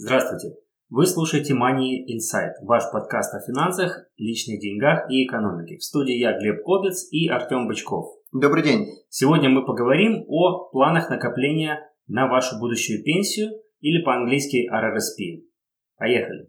Здравствуйте! Вы слушаете Money Insight, ваш подкаст о финансах, личных деньгах и экономике. В студии я, Глеб Кобец и Артем Бычков. Добрый день! Сегодня мы поговорим о планах накопления на вашу будущую пенсию или по-английски RRSP. Поехали!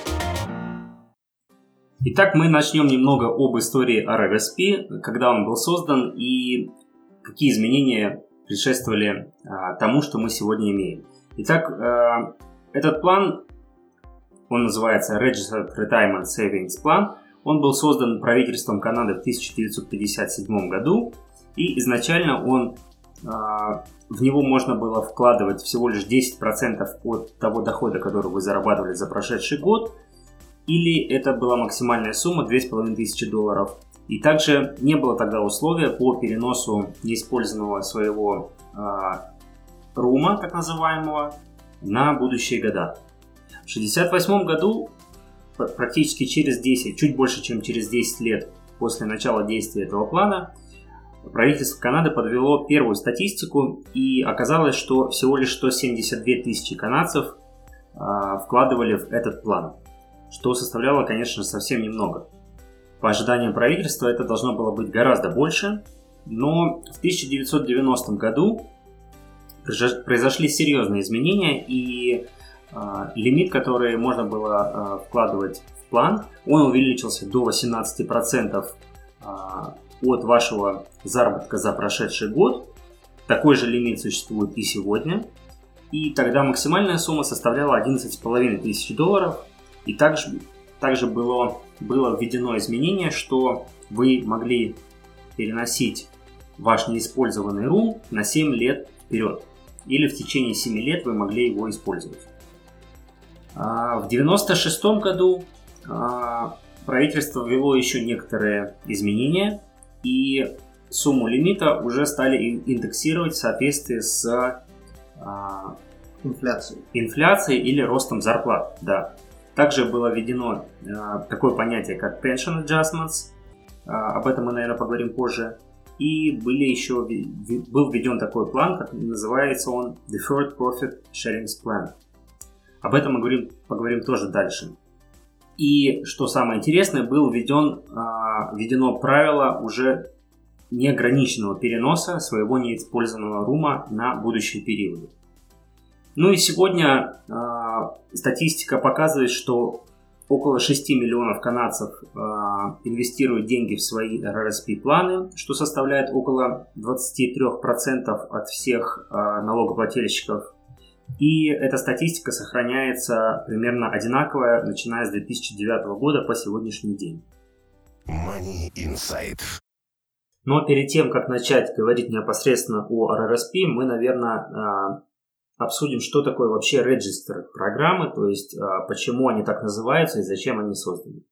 Итак, мы начнем немного об истории RRSP, когда он был создан и какие изменения предшествовали а, тому, что мы сегодня имеем. Итак, а, этот план, он называется Registered Retirement Savings Plan, он был создан правительством Канады в 1957 году, и изначально он, а, в него можно было вкладывать всего лишь 10% от того дохода, который вы зарабатывали за прошедший год – или это была максимальная сумма 2500 долларов. И также не было тогда условия по переносу неиспользованного своего э, рума, так называемого, на будущие года. В 1968 году, практически через 10, чуть больше, чем через 10 лет после начала действия этого плана, правительство Канады подвело первую статистику и оказалось, что всего лишь 172 тысячи канадцев э, вкладывали в этот план что составляло, конечно, совсем немного. По ожиданиям правительства это должно было быть гораздо больше, но в 1990 году произошли серьезные изменения, и э, лимит, который можно было э, вкладывать в план, он увеличился до 18% э, от вашего заработка за прошедший год. Такой же лимит существует и сегодня. И тогда максимальная сумма составляла 11,5 тысяч долларов, и также, также было, было введено изменение, что вы могли переносить ваш неиспользованный рум на 7 лет вперед. Или в течение 7 лет вы могли его использовать. А, в 1996 году а, правительство ввело еще некоторые изменения, и сумму лимита уже стали индексировать в соответствии с а, инфляцией. инфляцией или ростом зарплат. Да. Также было введено э, такое понятие, как pension adjustments. Э, об этом мы, наверное, поговорим позже. И были еще, был введен такой план, как называется он Deferred Profit Sharing Plan. Об этом мы говорим, поговорим тоже дальше. И что самое интересное, был введен, э, введено правило уже неограниченного переноса своего неиспользованного рума на будущие периоды. Ну и сегодня статистика показывает, что около 6 миллионов канадцев э, инвестируют деньги в свои RRSP-планы, что составляет около 23% от всех э, налогоплательщиков. И эта статистика сохраняется примерно одинаковая, начиная с 2009 года по сегодняшний день. Money Insight. Но перед тем, как начать говорить непосредственно о RRSP, мы, наверное, обсудим, что такое вообще регистр программы, то есть а, почему они так называются и зачем они созданы.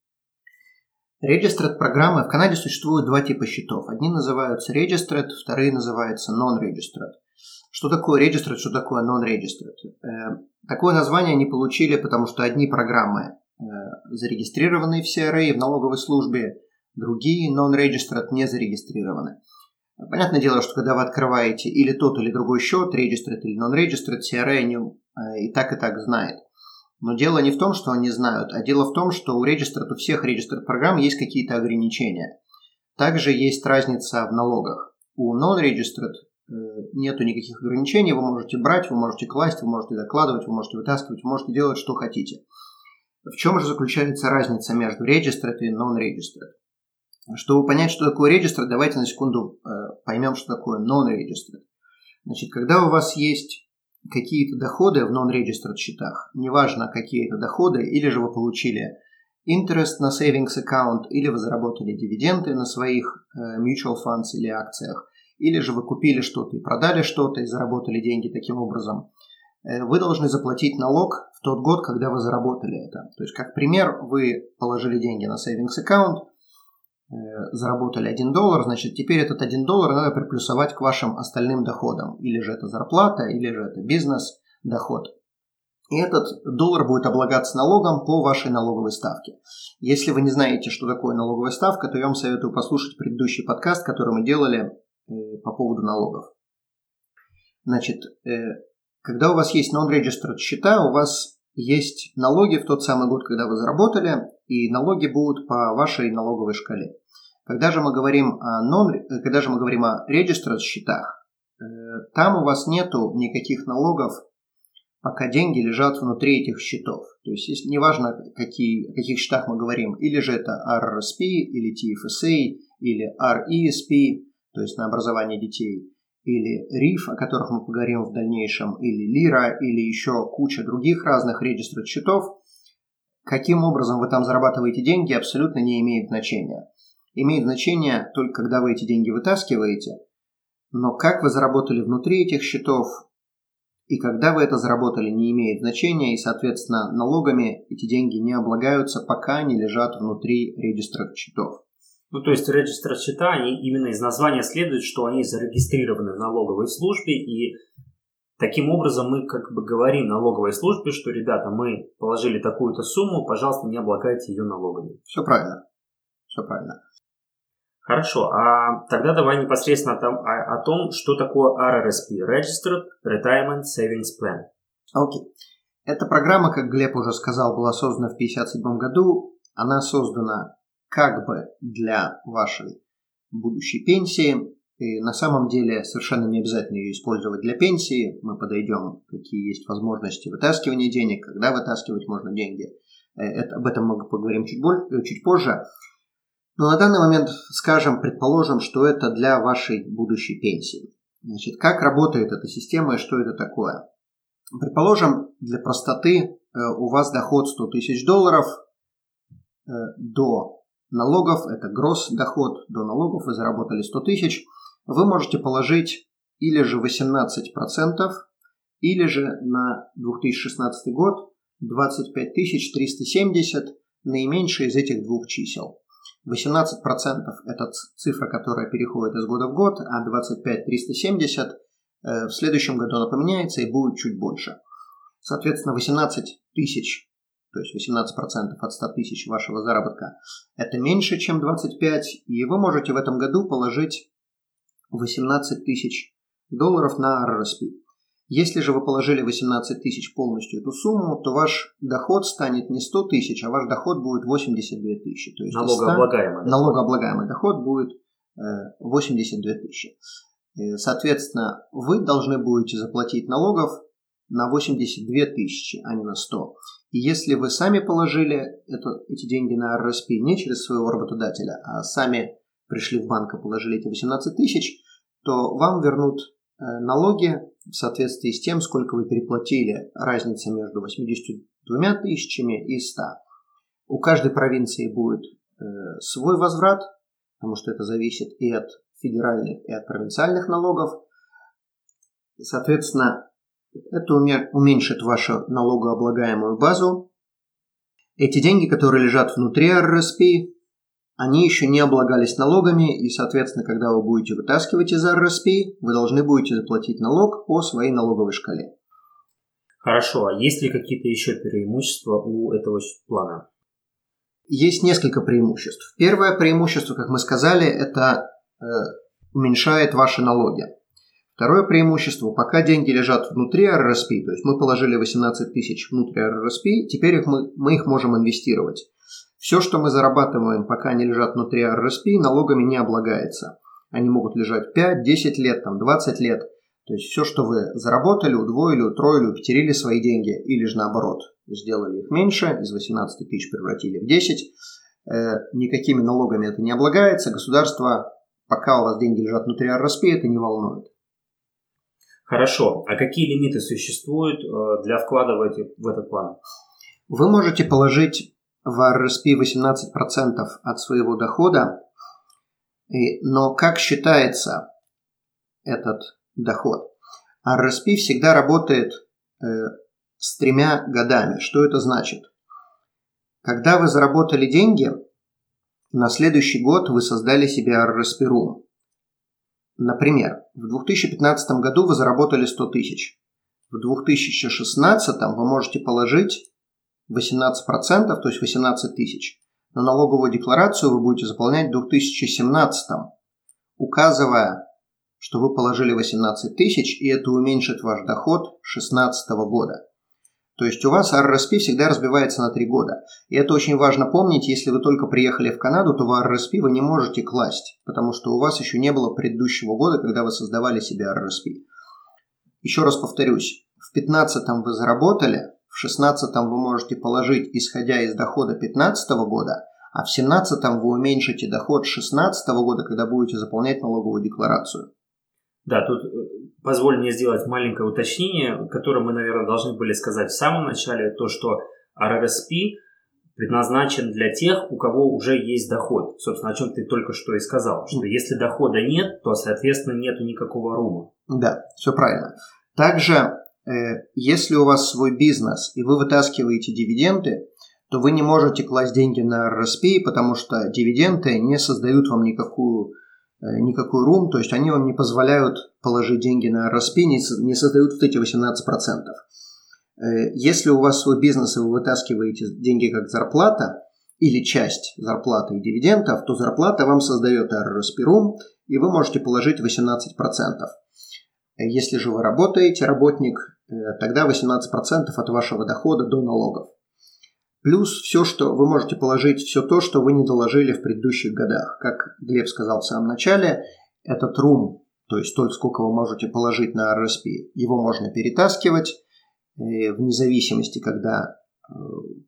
Registered программы. В Канаде существует два типа счетов. Одни называются registered, вторые называются non-registered. Что такое registered, что такое non-registered? Э, такое название они получили, потому что одни программы э, зарегистрированы в CRA, в налоговой службе, другие non-registered не зарегистрированы. Понятное дело, что когда вы открываете или тот, или другой счет, registered или non-registered, CRA не, э, и так, и так знает. Но дело не в том, что они знают, а дело в том, что у registered, у всех registered программ есть какие-то ограничения. Также есть разница в налогах. У non-registered э, нету никаких ограничений, вы можете брать, вы можете класть, вы можете докладывать, вы можете вытаскивать, вы можете делать, что хотите. В чем же заключается разница между registered и non-registered? Чтобы понять, что такое регистр, давайте на секунду э, поймем, что такое non-registered. Значит, когда у вас есть какие-то доходы в non-registered счетах, неважно, какие это доходы, или же вы получили interest на savings account, или вы заработали дивиденды на своих э, mutual funds или акциях, или же вы купили что-то и продали что-то и заработали деньги таким образом, э, вы должны заплатить налог в тот год, когда вы заработали это. То есть, как пример, вы положили деньги на savings аккаунт, заработали 1 доллар, значит, теперь этот 1 доллар надо приплюсовать к вашим остальным доходам. Или же это зарплата, или же это бизнес, доход. И этот доллар будет облагаться налогом по вашей налоговой ставке. Если вы не знаете, что такое налоговая ставка, то я вам советую послушать предыдущий подкаст, который мы делали э, по поводу налогов. Значит, э, когда у вас есть non-registered счета, у вас есть налоги в тот самый год, когда вы заработали, и налоги будут по вашей налоговой шкале. Когда же мы говорим о, non, э, когда же мы говорим о registered счетах, там у вас нету никаких налогов пока деньги лежат внутри этих счетов. То есть неважно, какие, о каких счетах мы говорим, или же это RRSP, или TFSA, или RESP, то есть на образование детей, или RIF, о которых мы поговорим в дальнейшем, или LIRA, или еще куча других разных регистров счетов, каким образом вы там зарабатываете деньги, абсолютно не имеет значения. Имеет значение только когда вы эти деньги вытаскиваете, но как вы заработали внутри этих счетов, и когда вы это заработали, не имеет значения, и, соответственно, налогами эти деньги не облагаются, пока они лежат внутри регистра счетов. Ну, то есть регистр счета, они именно из названия следует, что они зарегистрированы в налоговой службе, и таким образом мы как бы говорим налоговой службе, что, ребята, мы положили такую-то сумму, пожалуйста, не облагайте ее налогами. Все правильно. Все правильно. Хорошо, а тогда давай непосредственно о о том что такое RRSP, Registered Retirement Savings Plan. Окей. Okay. Эта программа, как Глеб уже сказал, была создана в 1957 году. Она создана как бы для вашей будущей пенсии. И на самом деле совершенно не обязательно ее использовать для пенсии. Мы подойдем, какие есть возможности вытаскивания денег, когда вытаскивать можно деньги. Э, это, об этом мы поговорим чуть, боль, чуть позже. Но на данный момент скажем, предположим, что это для вашей будущей пенсии. Значит, как работает эта система и что это такое? Предположим, для простоты э, у вас доход 100 тысяч долларов э, до налогов, это гросс доход до налогов, вы заработали 100 тысяч, вы можете положить или же 18%, или же на 2016 год 25 370, наименьшее из этих двух чисел. 18% это цифра, которая переходит из года в год, а 25 370 э, в следующем году она поменяется и будет чуть больше. Соответственно, 18 тысяч, то есть 18% от 100 тысяч вашего заработка, это меньше, чем 25, и вы можете в этом году положить 18 тысяч долларов на RRSP. Если же вы положили 18 тысяч полностью эту сумму, то ваш доход станет не 100 тысяч, а ваш доход будет 82 тысячи. То есть налогооблагаемый. 100, налогооблагаемый доход будет 82 э, тысячи. Э, соответственно, вы должны будете заплатить налогов на 82 тысячи, а не на 100. И если вы сами положили это, эти деньги на RSP не через своего работодателя, а сами пришли в банк и положили эти 18 тысяч, то вам вернут Э, налоги в соответствии с тем, сколько вы переплатили, разница между 82 тысячами и 100. У каждой провинции будет э, свой возврат, потому что это зависит и от федеральных, и от провинциальных налогов. Соответственно, это уменьшит вашу налогооблагаемую базу. Эти деньги, которые лежат внутри RRSP, они еще не облагались налогами, и, соответственно, когда вы будете вытаскивать из RRSP, вы должны будете заплатить налог по своей налоговой шкале. Хорошо, а есть ли какие-то еще преимущества у этого плана? Есть несколько преимуществ. Первое преимущество, как мы сказали, это э, уменьшает ваши налоги. Второе преимущество, пока деньги лежат внутри RRSP, то есть мы положили 18 тысяч внутри RRSP, теперь их мы, мы их можем инвестировать. Все, что мы зарабатываем, пока они лежат внутри RRSP, налогами не облагается. Они могут лежать 5, 10 лет, там, 20 лет. То есть все, что вы заработали, удвоили, утроили, уперили свои деньги, или же наоборот, сделали их меньше, из 18 тысяч превратили в 10, э, никакими налогами это не облагается, государство, пока у вас деньги лежат внутри RRSP, это не волнует. Хорошо. А какие лимиты существуют э, для вклада в, эти, в этот план? Вы можете положить в RRSP 18% от своего дохода, но как считается этот доход? RRSP всегда работает э, с тремя годами. Что это значит? Когда вы заработали деньги, на следующий год вы создали себе Room. Например, в 2015 году вы заработали 100 тысяч. В 2016 вы можете положить 18%, то есть 18 тысяч. Но налоговую декларацию вы будете заполнять в 2017, указывая, что вы положили 18 тысяч, и это уменьшит ваш доход 2016 года. То есть у вас RRSP всегда разбивается на 3 года. И это очень важно помнить, если вы только приехали в Канаду, то в RRSP вы не можете класть, потому что у вас еще не было предыдущего года, когда вы создавали себе RRSP. Еще раз повторюсь, в 2015 вы заработали, в 2016 вы можете положить, исходя из дохода 2015 года, а в 2017 вы уменьшите доход 2016 года, когда будете заполнять налоговую декларацию. Да, тут э, позволь мне сделать маленькое уточнение, которое мы, наверное, должны были сказать в самом начале, то, что RRSP предназначен для тех, у кого уже есть доход. Собственно, о чем ты только что и сказал, что если дохода нет, то, соответственно, нет никакого рума. Да, все правильно. Также, если у вас свой бизнес и вы вытаскиваете дивиденды, то вы не можете класть деньги на RRSP, потому что дивиденды не создают вам никакую Э, никакой рум, то есть они вам не позволяют положить деньги на RSP, не создают вот эти 18%. Э, если у вас свой бизнес и вы вытаскиваете деньги как зарплата или часть зарплаты и дивидендов, то зарплата вам создает RSP Room, и вы можете положить 18%. Если же вы работаете, работник, э, тогда 18% от вашего дохода до налогов. Плюс все, что вы можете положить, все то, что вы не доложили в предыдущих годах. Как Глеб сказал в самом начале, этот рум, то есть столько, сколько вы можете положить на RSP, его можно перетаскивать вне зависимости, когда э,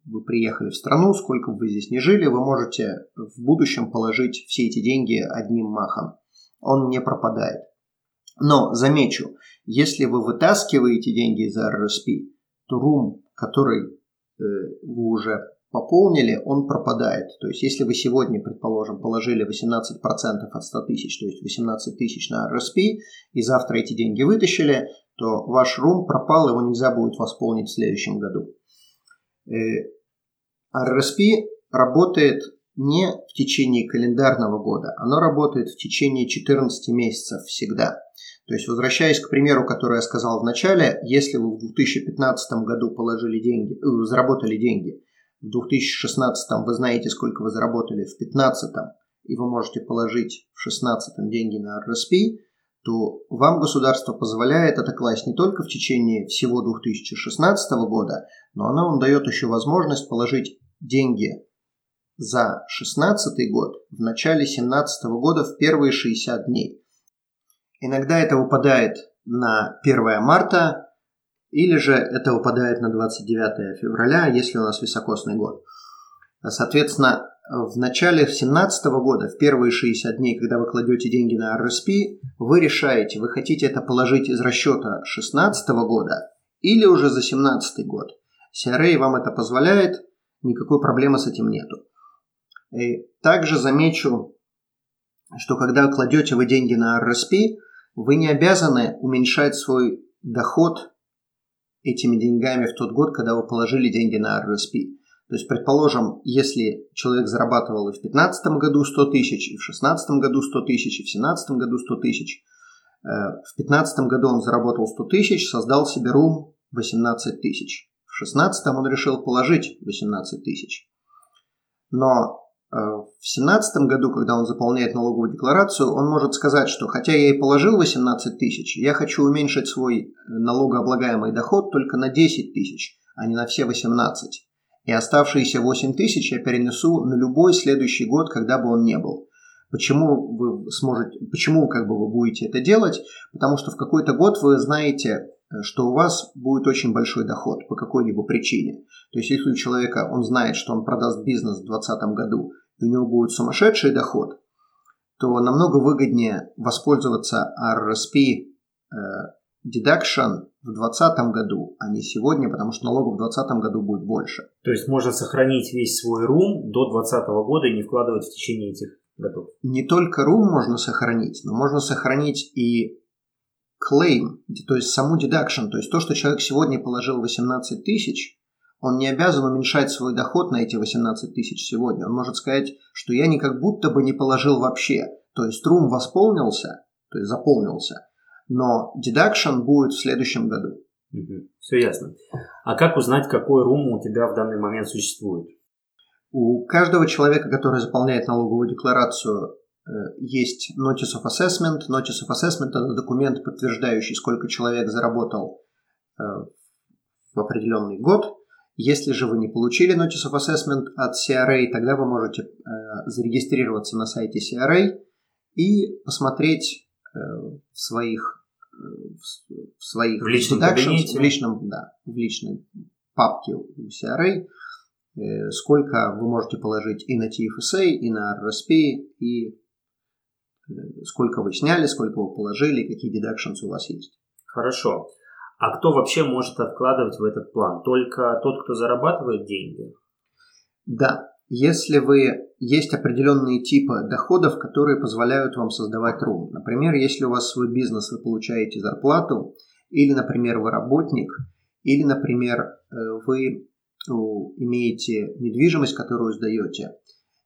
вы приехали в страну, сколько бы вы здесь не жили, вы можете в будущем положить все эти деньги одним махом. Он не пропадает. Но замечу, если вы вытаскиваете деньги из RSP, то рум, который Э, вы уже пополнили, он пропадает. То есть, если вы сегодня, предположим, положили 18% от 100 тысяч, то есть 18 тысяч на RSP, и завтра эти деньги вытащили, то ваш рум пропал, его нельзя будет восполнить в следующем году. Э, RSP работает не в течение календарного года, оно работает в течение 14 месяцев всегда. То есть, возвращаясь к примеру, который я сказал в начале, если вы в 2015 году положили деньги, э, заработали деньги, в 2016 вы знаете, сколько вы заработали в 2015, и вы можете положить в 2016 деньги на RSP, то вам государство позволяет это класть не только в течение всего 2016 года, но оно вам дает еще возможность положить деньги за 2016 год в начале 2017 года в первые 60 дней. Иногда это выпадает на 1 марта, или же это выпадает на 29 февраля, если у нас високосный год. Соответственно, в начале 2017 года, в первые 60 дней, когда вы кладете деньги на RSP, вы решаете, вы хотите это положить из расчета 2016 года или уже за 2017 год. CRA вам это позволяет, никакой проблемы с этим нету. И также замечу, что когда кладете вы деньги на RSP, вы не обязаны уменьшать свой доход этими деньгами в тот год, когда вы положили деньги на RSP. То есть, предположим, если человек зарабатывал и в 2015 году 100 тысяч, и в 2016 году 100 тысяч, и в 2017 году 100 тысяч, э, в 2015 году он заработал 100 тысяч, создал себе рум 18 тысяч. В 2016 он решил положить 18 тысяч. Но в 2017 году, когда он заполняет налоговую декларацию, он может сказать, что хотя я и положил 18 тысяч, я хочу уменьшить свой э, налогооблагаемый доход только на 10 тысяч, а не на все 18. И оставшиеся 8 тысяч я перенесу на любой следующий год, когда бы он не был. Почему вы сможете, почему как бы вы будете это делать? Потому что в какой-то год вы знаете, э, что у вас будет очень большой доход по какой-либо причине. То есть если у человека, он знает, что он продаст бизнес в 2020 году, у него будет сумасшедший доход, то намного выгоднее воспользоваться RSP э, deduction в 2020 году, а не сегодня, потому что налогов в 2020 году будет больше. То есть можно сохранить весь свой рум до 2020 года и не вкладывать в течение этих годов? Не только рум можно сохранить, но можно сохранить и claim, то есть саму deduction, то есть то, что человек сегодня положил 18 тысяч, он не обязан уменьшать свой доход на эти 18 тысяч сегодня. Он может сказать, что я не как будто бы не положил вообще. То есть трум восполнился, то есть заполнился, но deduction будет в следующем году. Угу. Все ясно. А как узнать, какой рум у тебя в данный момент существует? У каждого человека, который заполняет налоговую декларацию, есть Notice of Assessment. Notice of Assessment – это документ, подтверждающий, сколько человек заработал э, в определенный год. Если же вы не получили Notice of Assessment от CRA, тогда вы можете э, зарегистрироваться на сайте CRA и посмотреть в своих в своих в личном кабинете. в личном да в личной папке у CRA Э, сколько вы можете положить и на TFSA, и на RSP, и э, сколько вы сняли, сколько вы положили, какие deductions у вас есть. Хорошо. А кто вообще может откладывать в этот план? Только тот, кто зарабатывает деньги? Да. Если вы есть определенные типы доходов, которые позволяют вам создавать рум. Например, если у вас свой бизнес, вы получаете зарплату, или, например, вы работник, или, например, э, вы имеете недвижимость, которую сдаете,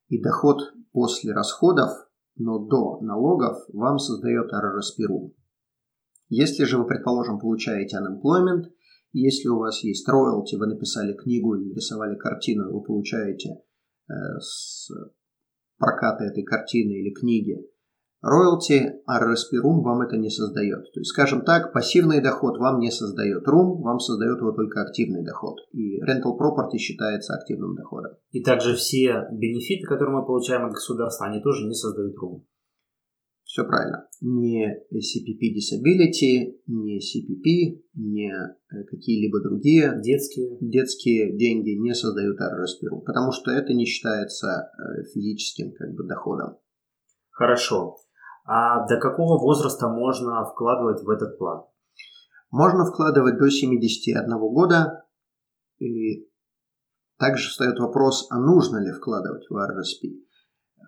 и доход после расходов, но до налогов вам создает RRSP Если же вы, предположим, получаете unemployment, если у вас есть роялти, вы написали книгу или рисовали картину, вы получаете э, с проката этой картины или книги Роялти, Room вам это не создает. То есть, скажем так, пассивный доход вам не создает Room, вам создает его только активный доход. И Rental Property считается активным доходом. И также все бенефиты, которые мы получаем от государства, они тоже не создают Room. Все правильно. Не CPP Disability, не CPP, не э, какие-либо другие детские, детские деньги не создают Room, потому что это не считается э, физическим как бы, доходом. Хорошо. А до какого возраста можно вкладывать в этот план? Можно вкладывать до 71 года. И также встает вопрос, а нужно ли вкладывать в RRSP.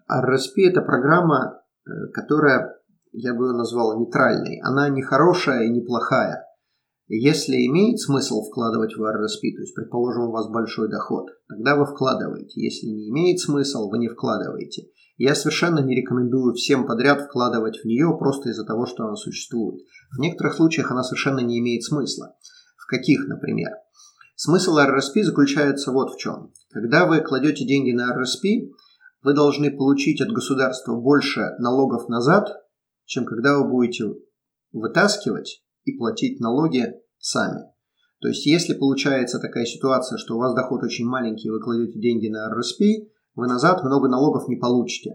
RRSP – это программа, э, которая, я бы ее назвал нейтральной. Она не хорошая и не плохая. Если имеет смысл вкладывать в RRSP, то есть, предположим, у вас большой доход, тогда вы вкладываете. Если не имеет смысл, вы не вкладываете. Я совершенно не рекомендую всем подряд вкладывать в нее просто из-за того, что она существует. В некоторых случаях она совершенно не имеет смысла. В каких, например? Смысл RRSP заключается вот в чем. Когда вы кладете деньги на RRSP, вы должны получить от государства больше налогов назад, чем когда вы будете вытаскивать и платить налоги сами. То есть, если получается такая ситуация, что у вас доход очень маленький, вы кладете деньги на RRSP, вы назад много налогов не получите.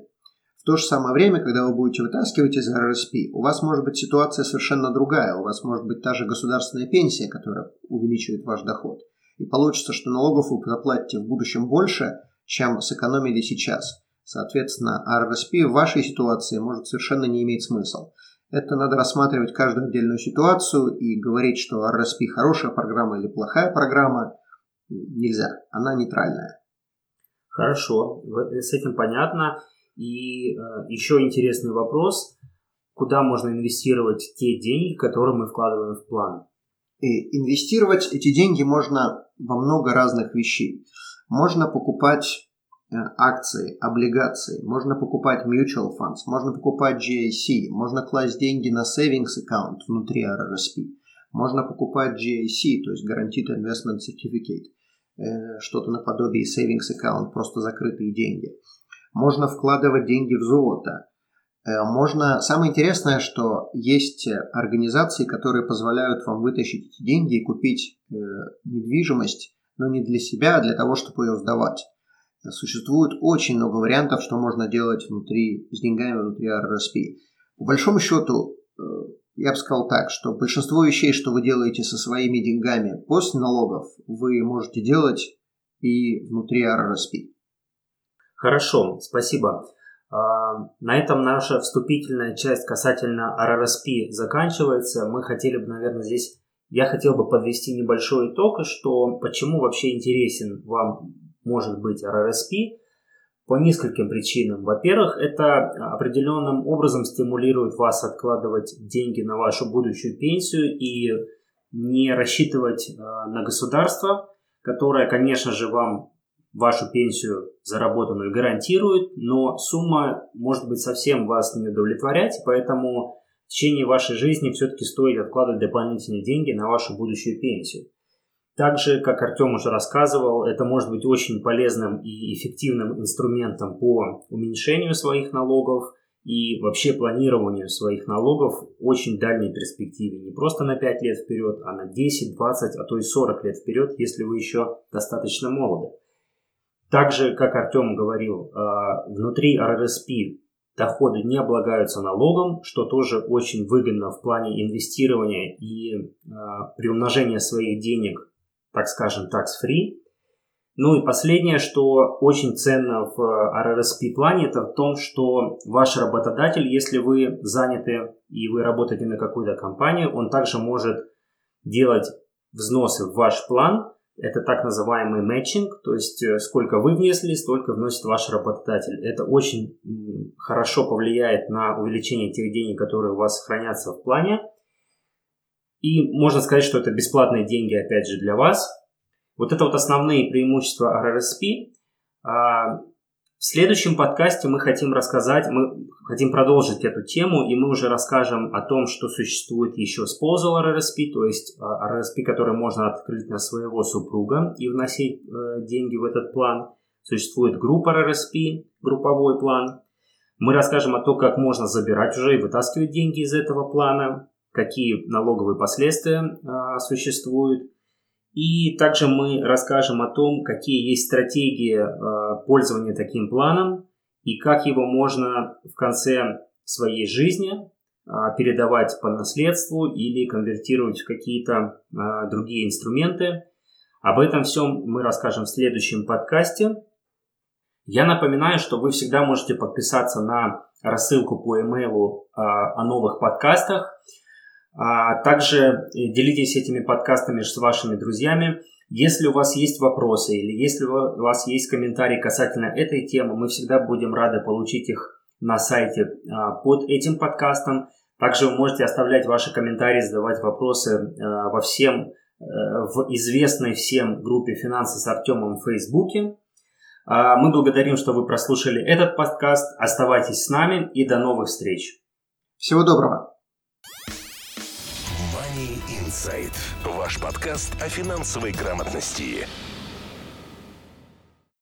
В то же самое время, когда вы будете вытаскивать из РРСП, у вас может быть ситуация совершенно другая. У вас может быть та же государственная пенсия, которая увеличивает ваш доход. И получится, что налогов вы заплатите в будущем больше, чем сэкономили сейчас. Соответственно, RRSP в вашей ситуации может совершенно не иметь смысла. Это надо рассматривать каждую отдельную ситуацию и говорить, что RRSP хорошая программа или плохая программа. Нельзя, она нейтральная. Хорошо, с этим понятно. И э, еще интересный вопрос. Куда можно инвестировать те деньги, которые мы вкладываем в план? И инвестировать эти деньги можно во много разных вещей. Можно покупать э, акции, облигации, можно покупать mutual funds, можно покупать GIC, можно класть деньги на savings account внутри RRSP, можно покупать GIC, то есть Guaranteed Investment Certificate – Э, что-то наподобие savings account, просто закрытые деньги. Можно вкладывать деньги в золото. Э, можно... Самое интересное, что есть организации, которые позволяют вам вытащить эти деньги и купить э, недвижимость, но не для себя, а для того, чтобы ее сдавать. Существует очень много вариантов, что можно делать внутри, с деньгами внутри RRSP. По большому счету, я бы сказал так, что большинство вещей, что вы делаете со своими деньгами после налогов, вы можете делать и внутри RRSP. Хорошо, спасибо. А, на этом наша вступительная часть касательно RRSP заканчивается. Мы хотели бы, наверное, здесь, я хотел бы подвести небольшой итог, что почему вообще интересен вам может быть RRSP. По нескольким причинам. Во-первых, это определенным образом стимулирует вас откладывать деньги на вашу будущую пенсию и не рассчитывать э, на государство, которое, конечно же, вам вашу пенсию заработанную гарантирует, но сумма может быть совсем вас не удовлетворять, поэтому в течение вашей жизни все-таки стоит откладывать дополнительные деньги на вашу будущую пенсию. Также, как Артем уже рассказывал, это может быть очень полезным и эффективным инструментом по уменьшению своих налогов и вообще планированию своих налогов в очень дальней перспективе. Не просто на 5 лет вперед, а на 10, 20, а то и 40 лет вперед, если вы еще достаточно молоды. Также, как Артем говорил, а, внутри РРСП доходы не облагаются налогом, что тоже очень выгодно в плане инвестирования и а, приумножения своих денег так скажем, tax-free. Ну и последнее, что очень ценно в RRSP плане, это в том, что ваш работодатель, если вы заняты и вы работаете на какую-то компанию, он также может делать взносы в ваш план. Это так называемый матчинг, то есть э, сколько вы внесли, столько вносит ваш работодатель. Это очень хорошо повлияет на увеличение тех денег, которые у вас хранятся в плане. И можно сказать, что это бесплатные деньги, опять же, для вас. Вот это вот основные преимущества RRSP. А, в следующем подкасте мы хотим рассказать, мы хотим продолжить эту тему, и мы уже расскажем о том, что существует еще Spousal RRSP, то есть а, RRSP, который можно открыть на своего супруга и вносить э, деньги в этот план. Существует группа RRSP, групповой план. Мы расскажем о том, как можно забирать уже и вытаскивать деньги из этого плана какие налоговые последствия а, существуют. И также мы расскажем о том, какие есть стратегии а, пользования таким планом и как его можно в конце своей жизни а, передавать по наследству или конвертировать в какие-то а, другие инструменты. Об этом всем мы расскажем в следующем подкасте. Я напоминаю, что вы всегда можете подписаться на рассылку по имейлу а, о новых подкастах. А также э, делитесь этими подкастами с вашими друзьями. Если у вас есть вопросы или если у вас есть комментарии касательно этой темы, мы всегда будем рады получить их на сайте а, под этим подкастом. Также вы можете оставлять ваши комментарии, задавать вопросы а, во всем, э, в известной всем группе «Финансы с Артемом» в Фейсбуке. А, мы благодарим, что вы прослушали этот подкаст. Оставайтесь с нами и до новых встреч. Всего доброго. Inside. Ваш подкаст о финансовой грамотности.